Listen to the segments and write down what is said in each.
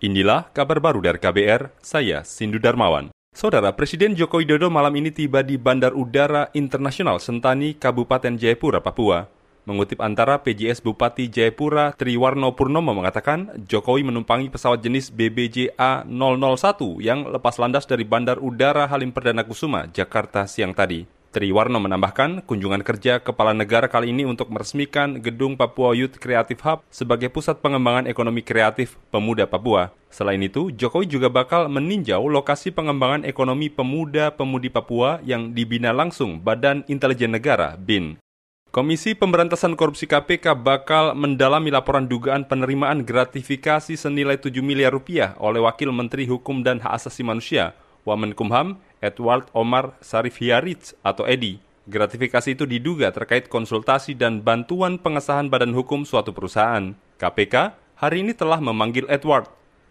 Inilah kabar baru dari KBR, saya Sindu Darmawan. Saudara Presiden Joko Widodo malam ini tiba di Bandar Udara Internasional Sentani, Kabupaten Jayapura, Papua. Mengutip antara PJS Bupati Jayapura Triwarno Purnomo mengatakan Jokowi menumpangi pesawat jenis BBJ A001 yang lepas landas dari Bandar Udara Halim Perdana Kusuma, Jakarta siang tadi. Triwarno menambahkan, kunjungan kerja kepala negara kali ini untuk meresmikan gedung Papua Youth Creative Hub sebagai pusat pengembangan ekonomi kreatif pemuda Papua. Selain itu, Jokowi juga bakal meninjau lokasi pengembangan ekonomi pemuda-pemudi Papua yang dibina langsung Badan Intelijen Negara, BIN. Komisi Pemberantasan Korupsi KPK bakal mendalami laporan dugaan penerimaan gratifikasi senilai 7 miliar rupiah oleh Wakil Menteri Hukum dan Hak Asasi Manusia, Wamenkumham, Edward Omar Sarif Hiaritz atau Edi. Gratifikasi itu diduga terkait konsultasi dan bantuan pengesahan badan hukum suatu perusahaan. KPK hari ini telah memanggil Edward.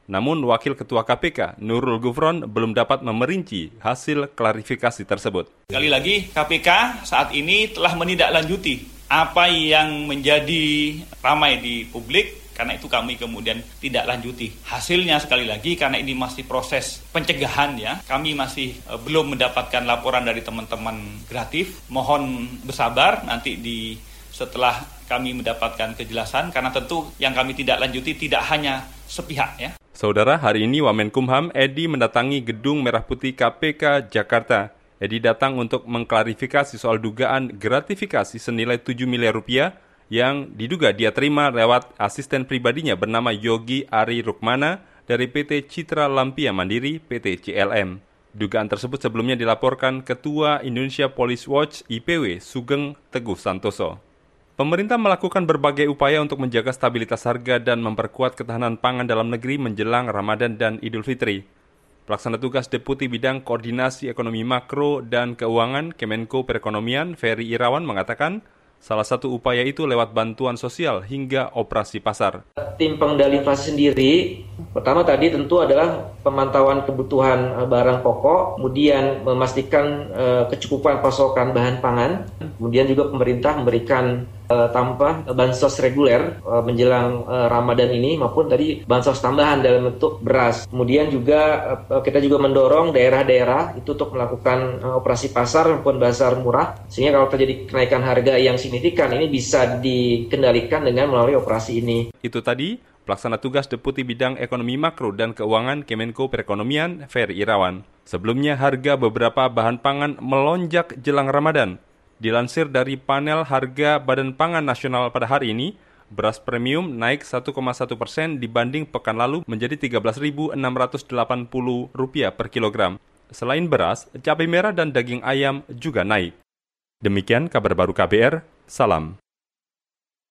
Namun Wakil Ketua KPK, Nurul Gufron, belum dapat memerinci hasil klarifikasi tersebut. Sekali lagi, KPK saat ini telah menindaklanjuti apa yang menjadi ramai di publik karena itu kami kemudian tidak lanjuti. Hasilnya sekali lagi karena ini masih proses pencegahan ya, kami masih e, belum mendapatkan laporan dari teman-teman gratis. Mohon bersabar nanti di setelah kami mendapatkan kejelasan karena tentu yang kami tidak lanjuti tidak hanya sepihak ya. Saudara, hari ini Wamenkumham Edi mendatangi gedung Merah Putih KPK Jakarta. Edi datang untuk mengklarifikasi soal dugaan gratifikasi senilai 7 miliar rupiah yang diduga dia terima lewat asisten pribadinya bernama Yogi Ari Rukmana dari PT Citra Lampia Mandiri PT CLM. Dugaan tersebut sebelumnya dilaporkan Ketua Indonesia Police Watch IPW Sugeng Teguh Santoso. Pemerintah melakukan berbagai upaya untuk menjaga stabilitas harga dan memperkuat ketahanan pangan dalam negeri menjelang Ramadan dan Idul Fitri. Pelaksana tugas Deputi Bidang Koordinasi Ekonomi Makro dan Keuangan Kemenko Perekonomian Ferry Irawan mengatakan, Salah satu upaya itu lewat bantuan sosial hingga operasi pasar. Tim pengendali inflasi sendiri, pertama tadi tentu adalah pemantauan kebutuhan eh, barang pokok, kemudian memastikan uh, kecukupan pasokan bahan pangan, kemudian juga pemerintah memberikan tanpa bansos reguler uh, menjelang uh, Ramadan ini maupun tadi bansos tambahan dalam bentuk beras. Kemudian juga kita juga mendorong daerah-daerah itu untuk melakukan operasi pasar maupun pasar murah sehingga kalau terjadi kenaikan harga yang signifikan ini bisa dikendalikan dengan melalui operasi ini. Itu tadi Pelaksana tugas Deputi Bidang Ekonomi Makro dan Keuangan Kemenko Perekonomian Ferry Irawan. Sebelumnya harga beberapa bahan pangan melonjak jelang Ramadan. Dilansir dari panel harga Badan Pangan Nasional pada hari ini, beras premium naik 1,1 persen dibanding pekan lalu menjadi Rp13.680 per kilogram. Selain beras, cabai merah dan daging ayam juga naik. Demikian kabar baru KBR, salam.